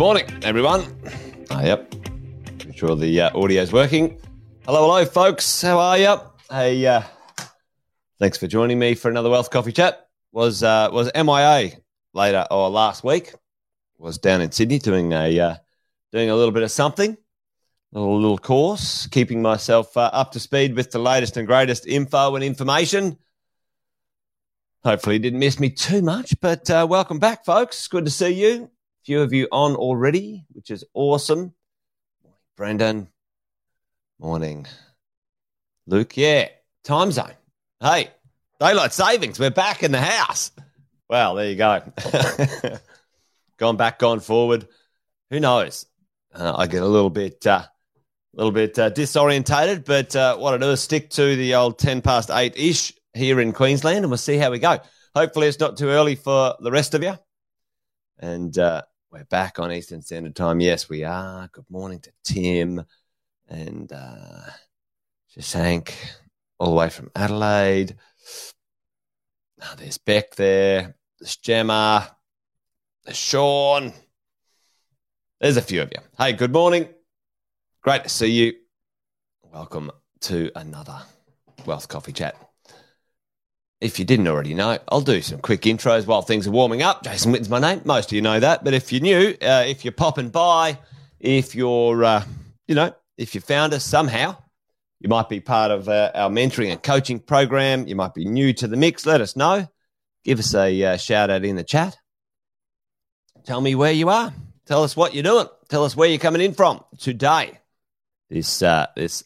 morning, everyone. Oh, yep. Pretty sure the uh, audio's working. Hello, hello, folks. How are you? Hey, uh, thanks for joining me for another Wealth Coffee Chat. Was uh, was MIA later or last week? Was down in Sydney doing a uh, doing a little bit of something, a little, little course, keeping myself uh, up to speed with the latest and greatest info and information. Hopefully, you didn't miss me too much, but uh, welcome back, folks. Good to see you few of you on already, which is awesome. Brendan. Morning. Luke, yeah. Time zone. Hey, daylight savings. We're back in the house. Well, there you go. gone back, gone forward. Who knows? Uh, I get a little bit, uh, a little bit uh, disorientated, but uh, what I do is stick to the old ten past eight ish here in Queensland, and we'll see how we go. Hopefully, it's not too early for the rest of you. And uh, we're back on Eastern Standard Time. Yes, we are. Good morning to Tim and uh, Shashank, all the way from Adelaide. Oh, there's Beck there. There's Gemma. There's Sean. There's a few of you. Hey, good morning. Great to see you. Welcome to another Wealth Coffee Chat if you didn't already know, I'll do some quick intros while things are warming up. Jason Witten's my name. Most of you know that. But if you're new, uh, if you're popping by, if you're, uh, you know, if you found us somehow, you might be part of uh, our mentoring and coaching program. You might be new to the mix. Let us know. Give us a uh, shout out in the chat. Tell me where you are. Tell us what you're doing. Tell us where you're coming in from today. This uh, this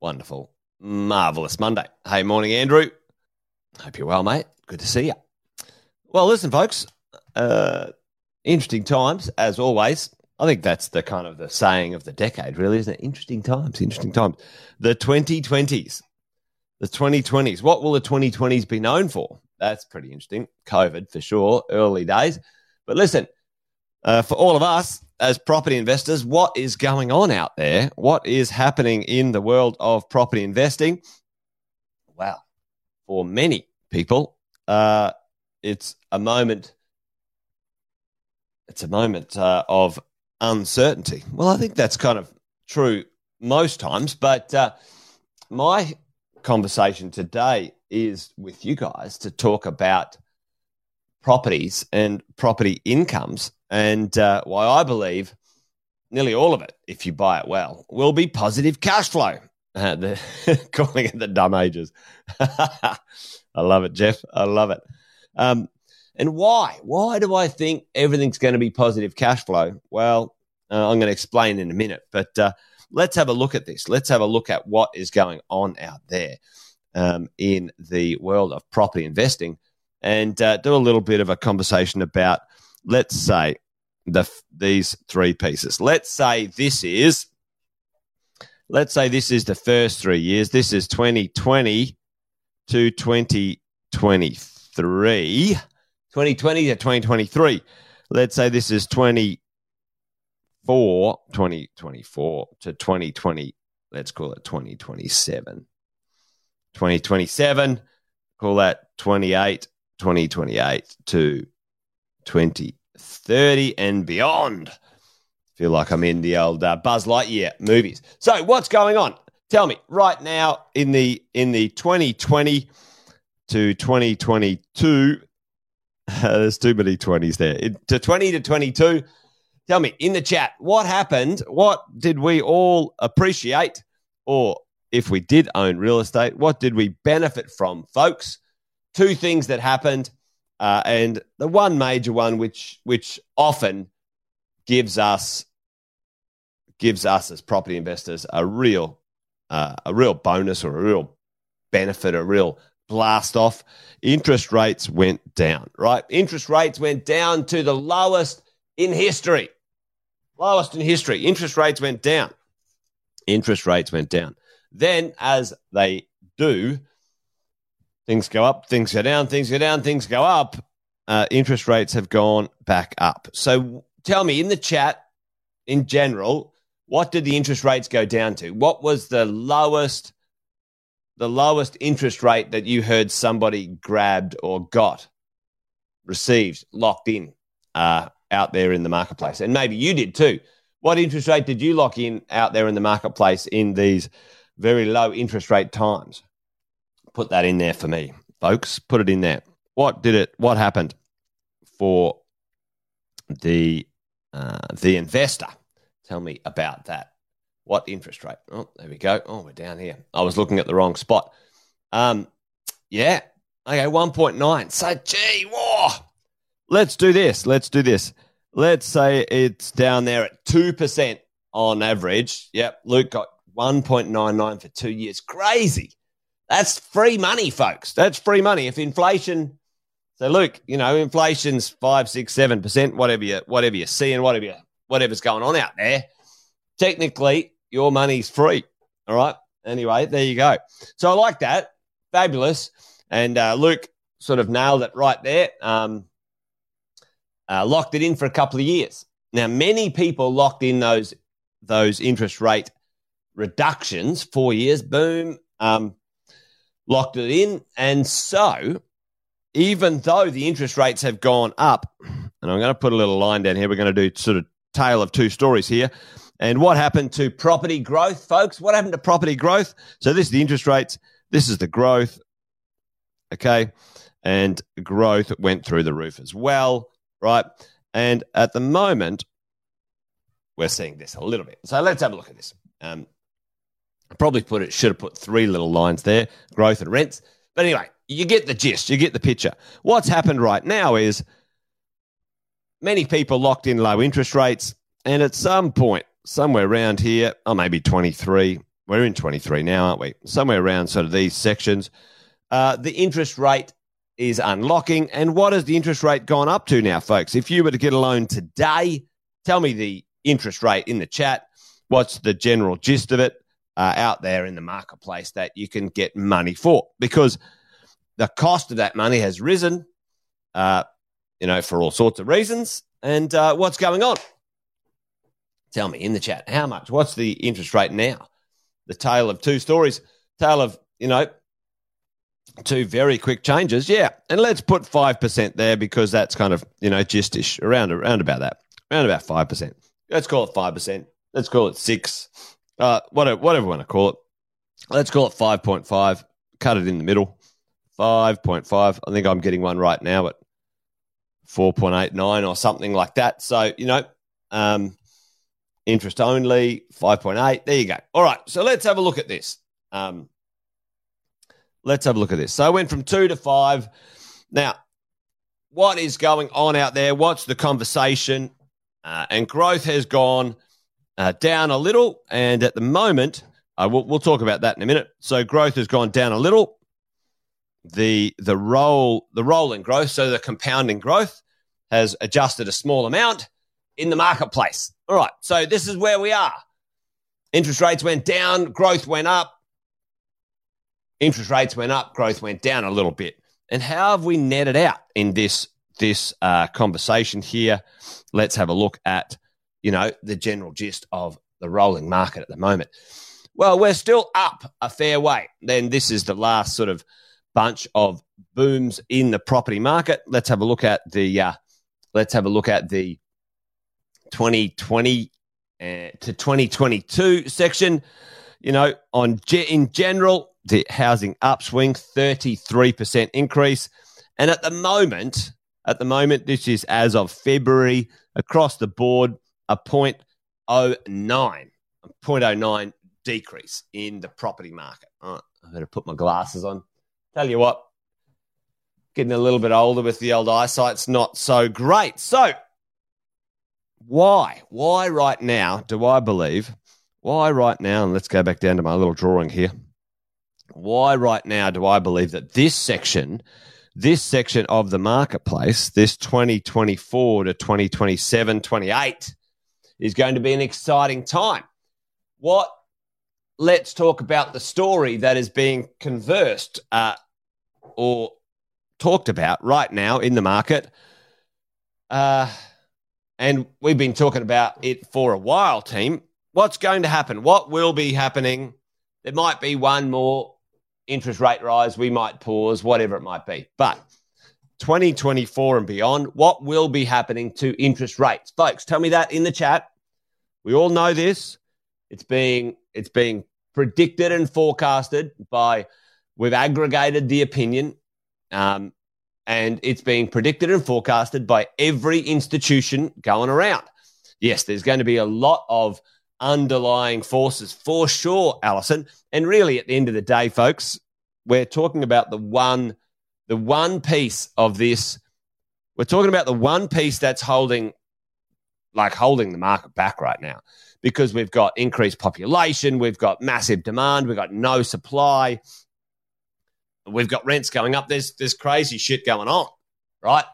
wonderful, marvelous Monday. Hey, morning, Andrew. Hope you're well, mate. Good to see you. Well, listen, folks. Uh, interesting times, as always. I think that's the kind of the saying of the decade, really, isn't it? Interesting times, interesting times. The 2020s. The 2020s. What will the 2020s be known for? That's pretty interesting. COVID, for sure, early days. But listen, uh, for all of us as property investors, what is going on out there? What is happening in the world of property investing? For many people, uh, it's a moment. It's a moment uh, of uncertainty. Well, I think that's kind of true most times, but uh, my conversation today is with you guys to talk about properties and property incomes and uh, why I believe nearly all of it, if you buy it well, will be positive cash flow. The, calling it the dumb ages. I love it, Jeff. I love it. Um, and why? Why do I think everything's going to be positive cash flow? Well, uh, I'm going to explain in a minute, but uh, let's have a look at this. Let's have a look at what is going on out there um, in the world of property investing and uh, do a little bit of a conversation about, let's say, the these three pieces. Let's say this is let's say this is the first three years. This is 2020 to 2023. 2020 to 2023. Let's say this is 24, 2024 to 2020. Let's call it 2027. 2027, call that 28, 2028 to 2030 and beyond. Feel like I'm in the old uh, Buzz Lightyear movies. So what's going on? Tell me right now in the in the 2020 to 2022. Uh, there's too many 20s there. It, to 20 to 22. Tell me in the chat what happened. What did we all appreciate, or if we did own real estate, what did we benefit from, folks? Two things that happened, uh, and the one major one, which which often gives us gives us as property investors a real uh, a real bonus or a real benefit, a real blast off. Interest rates went down, right? Interest rates went down to the lowest in history. Lowest in history. Interest rates went down. Interest rates went down. Then, as they do, things go up, things go down, things go down, things go up. Uh, interest rates have gone back up. So, tell me in the chat, in general, what did the interest rates go down to? What was the lowest the lowest interest rate that you heard somebody grabbed or got, received, locked in? Uh, out there in the marketplace, and maybe you did too. What interest rate did you lock in out there in the marketplace in these very low interest rate times? Put that in there for me, folks. Put it in there. What did it? What happened for the uh, the investor? Tell me about that. What interest rate? Oh, there we go. Oh, we're down here. I was looking at the wrong spot. Um, yeah. Okay, 1.9. So, gee, whoa. Let's do this. Let's do this. Let's say it's down there at 2% on average. Yep. Luke got 1.99 for two years. Crazy. That's free money, folks. That's free money. If inflation, so Luke, you know, inflation's five, six, seven percent, whatever you whatever you're seeing, whatever you, whatever's going on out there. Technically, your money's free. All right. Anyway, there you go. So I like that. Fabulous. And uh, Luke sort of nailed it right there. Um, uh, locked it in for a couple of years. Now, many people locked in those those interest rate reductions, four years, boom, um, locked it in. And so, even though the interest rates have gone up, and I'm going to put a little line down here, we're going to do sort of tale of two stories here. And what happened to property growth, folks? What happened to property growth? So, this is the interest rates, this is the growth. Okay. And growth went through the roof as well, right? And at the moment, we're seeing this a little bit. So let's have a look at this. Um, I probably put it, should have put three little lines there growth and rents. But anyway, you get the gist, you get the picture. What's happened right now is many people locked in low interest rates. And at some point, somewhere around here, or oh, maybe 23, we're in 23 now, aren't we? Somewhere around sort of these sections, uh, the interest rate is unlocking. And what has the interest rate gone up to now, folks? If you were to get a loan today, tell me the interest rate in the chat. What's the general gist of it uh, out there in the marketplace that you can get money for? Because the cost of that money has risen, uh, you know, for all sorts of reasons. And uh, what's going on? Tell me in the chat how much? What's the interest rate now? The tale of two stories, tale of, you know, two very quick changes. Yeah. And let's put 5% there because that's kind of, you know, gistish around, around about that, around about 5%. Let's call it 5%. Let's call it six, uh, whatever, whatever we want to call it. Let's call it 5.5. Cut it in the middle. 5.5. I think I'm getting one right now at 4.89 or something like that. So, you know, um, interest only, 5.8. There you go. All right. So let's have a look at this. Um, let's have a look at this. So I went from two to five. Now, what is going on out there? What's the conversation? Uh, and growth has gone uh, down a little. And at the moment, uh, we'll, we'll talk about that in a minute. So growth has gone down a little. The the roll the rolling growth, so the compounding growth, has adjusted a small amount in the marketplace. All right, so this is where we are. Interest rates went down, growth went up. Interest rates went up, growth went down a little bit. And how have we netted out in this this uh, conversation here? let's have a look at, you know, the general gist of the rolling market at the moment. Well, we're still up a fair way. Then this is the last sort of bunch of booms in the property market. Let's have a look at the uh, let's have a look at the 2020 uh, to 2022 section. You know, on in general, the housing upswing, 33% increase. And at the moment, at the moment, this is as of February across the board, a 0.09, a 0.09 decrease in the property market. All right, I better put my glasses on. Tell you what, getting a little bit older with the old eyesight's not so great. So, why? Why right now do I believe? Why right now? And let's go back down to my little drawing here. Why right now do I believe that this section this section of the marketplace, this 2024 to 2027, 28, is going to be an exciting time. What? Let's talk about the story that is being conversed uh, or talked about right now in the market. Uh, and we've been talking about it for a while, team. What's going to happen? What will be happening? There might be one more interest rate rise, we might pause, whatever it might be. But 2024 and beyond, what will be happening to interest rates? Folks, tell me that in the chat. We all know this. It's being it's being predicted and forecasted by we've aggregated the opinion um, and it's being predicted and forecasted by every institution going around. Yes, there's going to be a lot of underlying forces for sure, Allison. And really, at the end of the day, folks, we're talking about the one, the one piece of this. We're talking about the one piece that's holding, like holding the market back right now, because we've got increased population, we've got massive demand, we've got no supply, we've got rents going up. There's there's crazy shit going on, right?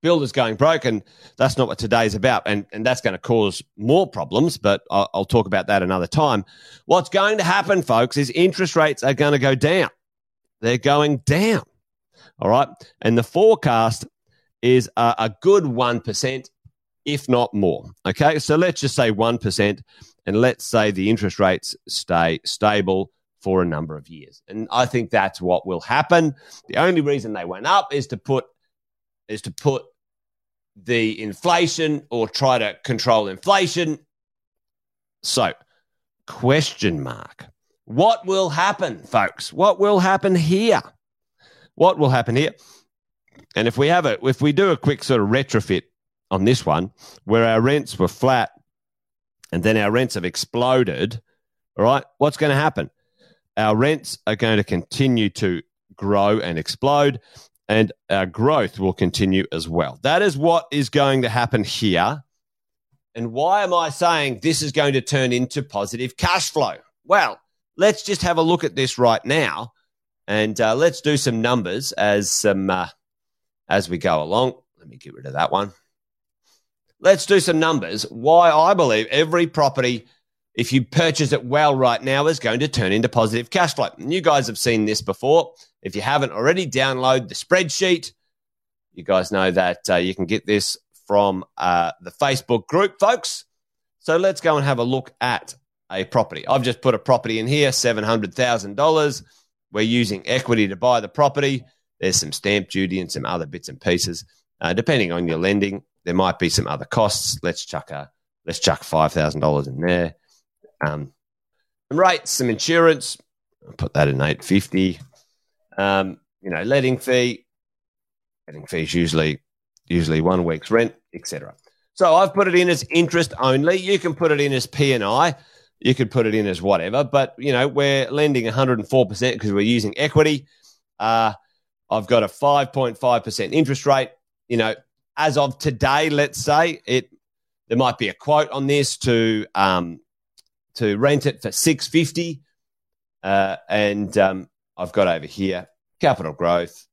Builders going broke, and that's not what today's about, and and that's going to cause more problems. But I'll, I'll talk about that another time. What's going to happen, folks, is interest rates are going to go down. They're going down. All right, and the forecast is a, a good one percent, if not more. Okay, so let's just say one percent, and let's say the interest rates stay stable for a number of years. And I think that's what will happen. The only reason they went up is to put is to put the inflation or try to control inflation. So, question mark. What will happen, folks? What will happen here? What will happen here? And if we have it, if we do a quick sort of retrofit on this one, where our rents were flat and then our rents have exploded, all right, what's going to happen? Our rents are going to continue to grow and explode, and our growth will continue as well. That is what is going to happen here. And why am I saying this is going to turn into positive cash flow? Well, let's just have a look at this right now, and uh, let's do some numbers as some uh, as we go along. Let me get rid of that one. Let's do some numbers. Why I believe every property if you purchase it well right now, is going to turn into positive cash flow. And you guys have seen this before. If you haven't already, download the spreadsheet. You guys know that uh, you can get this from uh, the Facebook group, folks. So let's go and have a look at a property. I've just put a property in here, $700,000. We're using equity to buy the property. There's some stamp duty and some other bits and pieces. Uh, depending on your lending, there might be some other costs. Let's chuck a let's chuck five thousand dollars in there. Um, rates, some insurance. I'll put that in 850. Um, you know, letting fee. Letting fees usually usually one week's rent, etc. So I've put it in as interest only. You can put it in as P and I. You could put it in as whatever, but you know we're lending 104 percent because we're using equity. Uh, I've got a 5.5 percent interest rate. You know, as of today, let's say it. There might be a quote on this to um, to rent it for six fifty, uh, and um, I've got over here capital growth,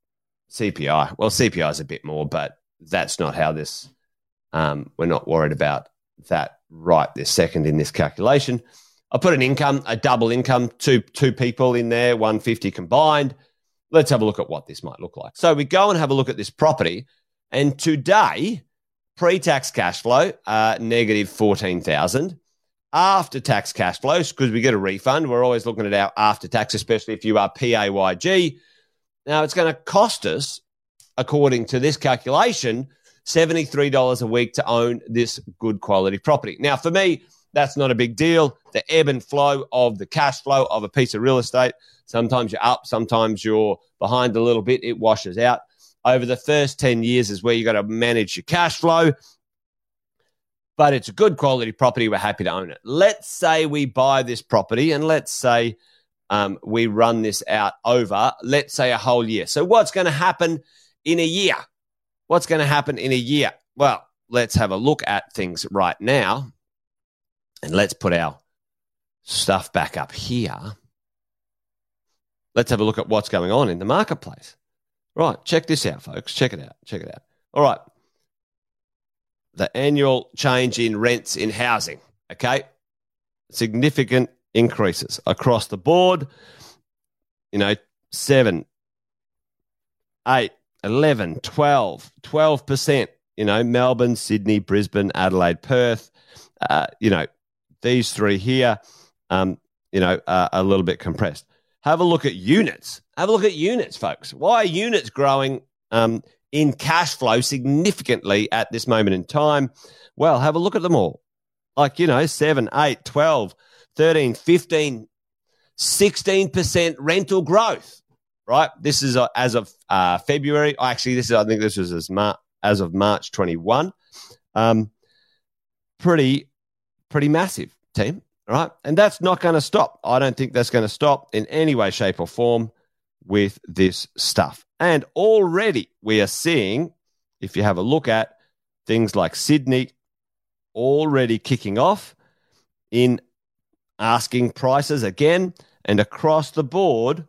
CPI. Well, CPI is a bit more, but that's not how this. Um, we're not worried about that right this second in this calculation. I put an income, a double income, two two people in there, one fifty combined. Let's have a look at what this might look like. So we go and have a look at this property, and today, pre-tax cash flow uh, negative fourteen thousand after tax cash flows because we get a refund. We're always looking at our after tax, especially if you are PAYG. Now, it's going to cost us, according to this calculation, $73 a week to own this good quality property. Now, for me, that's not a big deal. The ebb and flow of the cash flow of a piece of real estate. Sometimes you're up, sometimes you're behind a little bit. It washes out. Over the first 10 years is where you got to manage your cash flow but it's a good quality property. We're happy to own it. Let's say we buy this property and let's say um, we run this out over, let's say, a whole year. So, what's going to happen in a year? What's going to happen in a year? Well, let's have a look at things right now and let's put our stuff back up here. Let's have a look at what's going on in the marketplace. Right, check this out, folks. Check it out. Check it out. All right the annual change in rents in housing. Okay. Significant increases across the board. You know, 7, 8, 11, 12, 12%. You know, Melbourne, Sydney, Brisbane, Adelaide, Perth. Uh, you know, these three here, um, you know, a little bit compressed. Have a look at units. Have a look at units, folks. Why are units growing um, in cash flow significantly at this moment in time. Well, have a look at them all. Like, you know, 7, 8, 12, 13, 15, 16% rental growth, right? This is uh, as of uh, February. Actually, this is, I think this was as, Mar- as of March 21. Um, pretty, pretty massive team, right? And that's not going to stop. I don't think that's going to stop in any way, shape, or form with this stuff. And already we are seeing, if you have a look at things like Sydney, already kicking off in asking prices again and across the board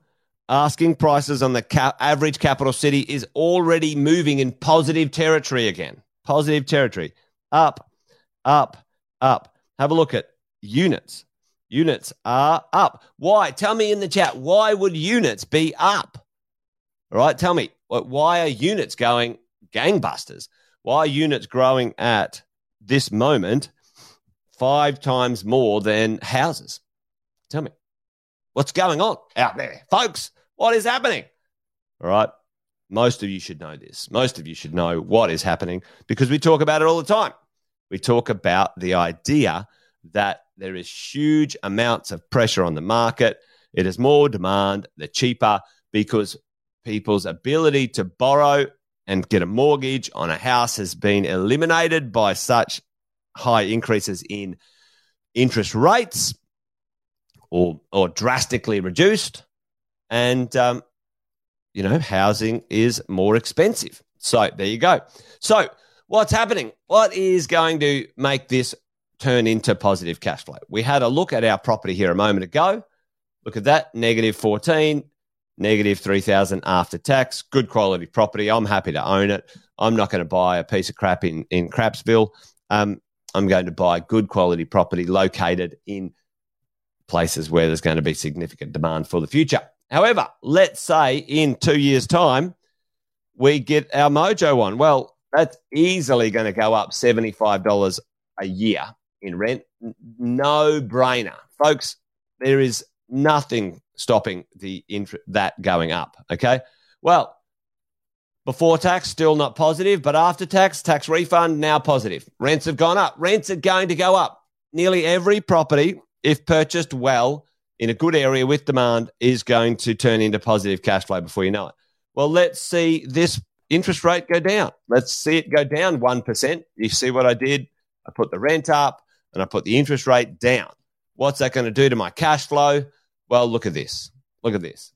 asking prices on the average capital city is already moving in positive territory again positive territory up up up have a look at units units are up why tell me in the chat why would units be up all right tell me why are units going gangbusters why are units growing at this moment five times more than houses. Tell me, what's going on out there, folks? What is happening? All right. Most of you should know this. Most of you should know what is happening because we talk about it all the time. We talk about the idea that there is huge amounts of pressure on the market. It is more demand, the cheaper, because people's ability to borrow and get a mortgage on a house has been eliminated by such high increases in interest rates or, or drastically reduced. And, um, you know, housing is more expensive. So there you go. So, what's happening? What is going to make this turn into positive cash flow? We had a look at our property here a moment ago. Look at that negative 14, negative 3,000 after tax. Good quality property. I'm happy to own it. I'm not going to buy a piece of crap in, in Crapsville. Um, I'm going to buy good quality property located in places where there's going to be significant demand for the future. However, let's say in two years' time, we get our mojo on. Well, that's easily going to go up $75 a year in rent. No brainer. Folks, there is nothing stopping the int- that going up. Okay. Well, before tax, still not positive, but after tax, tax refund, now positive. Rents have gone up. Rents are going to go up. Nearly every property, if purchased well in a good area with demand, is going to turn into positive cash flow before you know it. Well, let's see this interest rate go down. Let's see it go down 1%. You see what I did? I put the rent up and I put the interest rate down. What's that going to do to my cash flow? Well, look at this. Look at this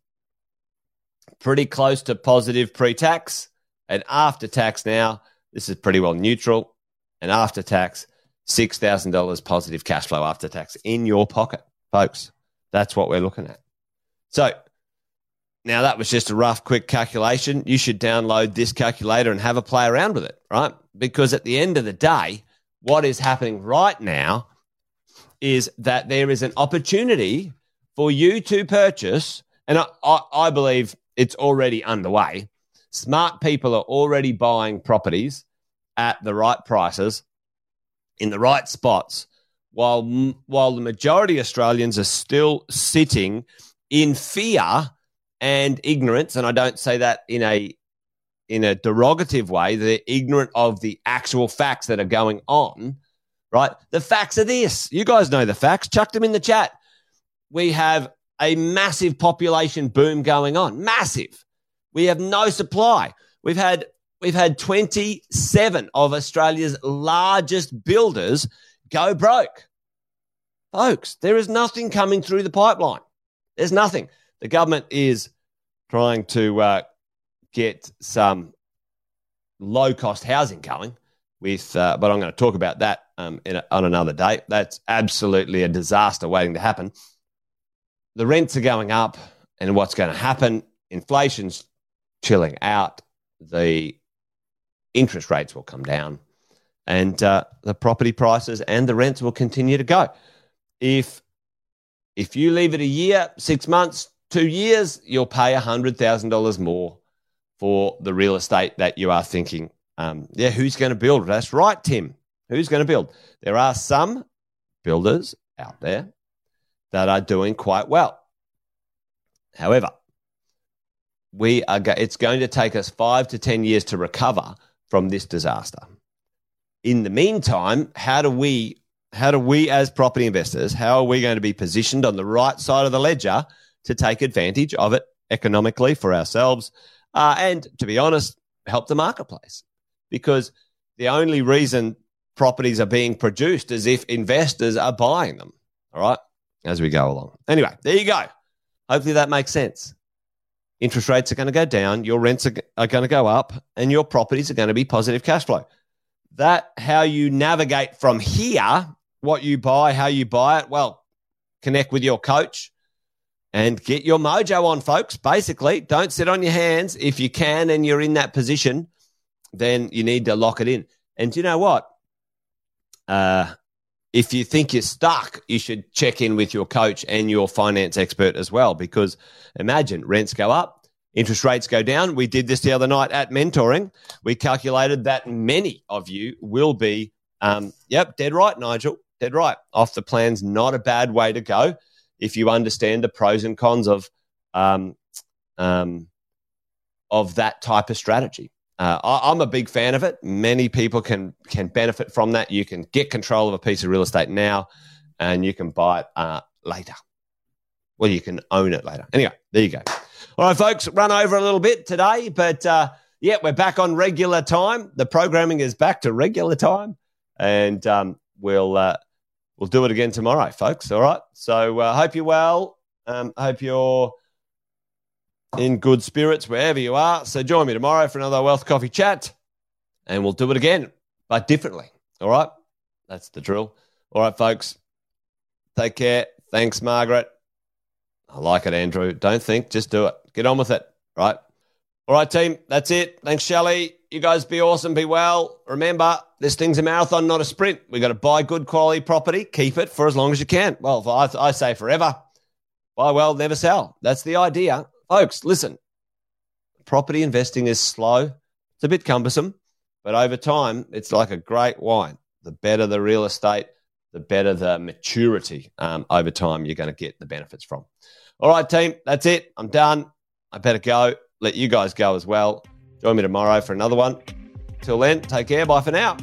pretty close to positive pre tax. And after tax now, this is pretty well neutral. And after tax, $6,000 positive cash flow after tax in your pocket, folks. That's what we're looking at. So now that was just a rough, quick calculation. You should download this calculator and have a play around with it, right? Because at the end of the day, what is happening right now is that there is an opportunity for you to purchase, and I, I, I believe it's already underway. Smart people are already buying properties at the right prices in the right spots, while while the majority of Australians are still sitting in fear and ignorance. And I don't say that in a in a derogative way. They're ignorant of the actual facts that are going on. Right? The facts are this. You guys know the facts. Chuck them in the chat. We have a massive population boom going on. Massive. We have no supply. We've had we've had 27 of Australia's largest builders go broke. Folks, there is nothing coming through the pipeline. There's nothing. The government is trying to uh, get some low cost housing going with, uh, but I'm going to talk about that um, a, on another day. That's absolutely a disaster waiting to happen the rents are going up, and what's going to happen? Inflation's chilling out. The interest rates will come down, and uh, the property prices and the rents will continue to go. If if you leave it a year, six months, two years, you'll pay hundred thousand dollars more for the real estate that you are thinking. Um, yeah, who's going to build? That's right, Tim. Who's going to build? There are some builders out there that are doing quite well. However, we are. Go- it's going to take us five to ten years to recover from this disaster. In the meantime, how do we? How do we, as property investors, how are we going to be positioned on the right side of the ledger to take advantage of it economically for ourselves, uh, and to be honest, help the marketplace? Because the only reason properties are being produced is if investors are buying them. All right, as we go along. Anyway, there you go. Hopefully that makes sense. Interest rates are going to go down, your rents are, are going to go up, and your properties are going to be positive cash flow. That how you navigate from here, what you buy, how you buy it. Well, connect with your coach and get your mojo on, folks. Basically, don't sit on your hands. If you can and you're in that position, then you need to lock it in. And do you know what? Uh, if you think you're stuck, you should check in with your coach and your finance expert as well. Because imagine rents go up, interest rates go down. We did this the other night at mentoring. We calculated that many of you will be, um, yep, dead right, Nigel, dead right. Off the plan's not a bad way to go if you understand the pros and cons of um, um, of that type of strategy. Uh, I, am a big fan of it. Many people can can benefit from that. You can get control of a piece of real estate now, and you can buy it uh, later. Well, you can own it later. Anyway, there you go. All right, folks, run over a little bit today, but uh, yeah, we're back on regular time. The programming is back to regular time, and um, we'll uh, we'll do it again tomorrow, folks. All right. So I uh, hope you're well. Um, hope you're in good spirits wherever you are. So join me tomorrow for another Wealth Coffee chat, and we'll do it again, but differently. All right? That's the drill. All right, folks. Take care. Thanks, Margaret. I like it, Andrew. Don't think, just do it. Get on with it. Right? All right, team. That's it. Thanks, Shelley. You guys be awesome. Be well. Remember, this thing's a marathon, not a sprint. We've got to buy good quality property, keep it for as long as you can. Well, I, I say forever. Buy well, never sell. That's the idea. Folks, listen, property investing is slow. It's a bit cumbersome, but over time, it's like a great wine. The better the real estate, the better the maturity um, over time you're going to get the benefits from. All right, team, that's it. I'm done. I better go. Let you guys go as well. Join me tomorrow for another one. Till then, take care. Bye for now.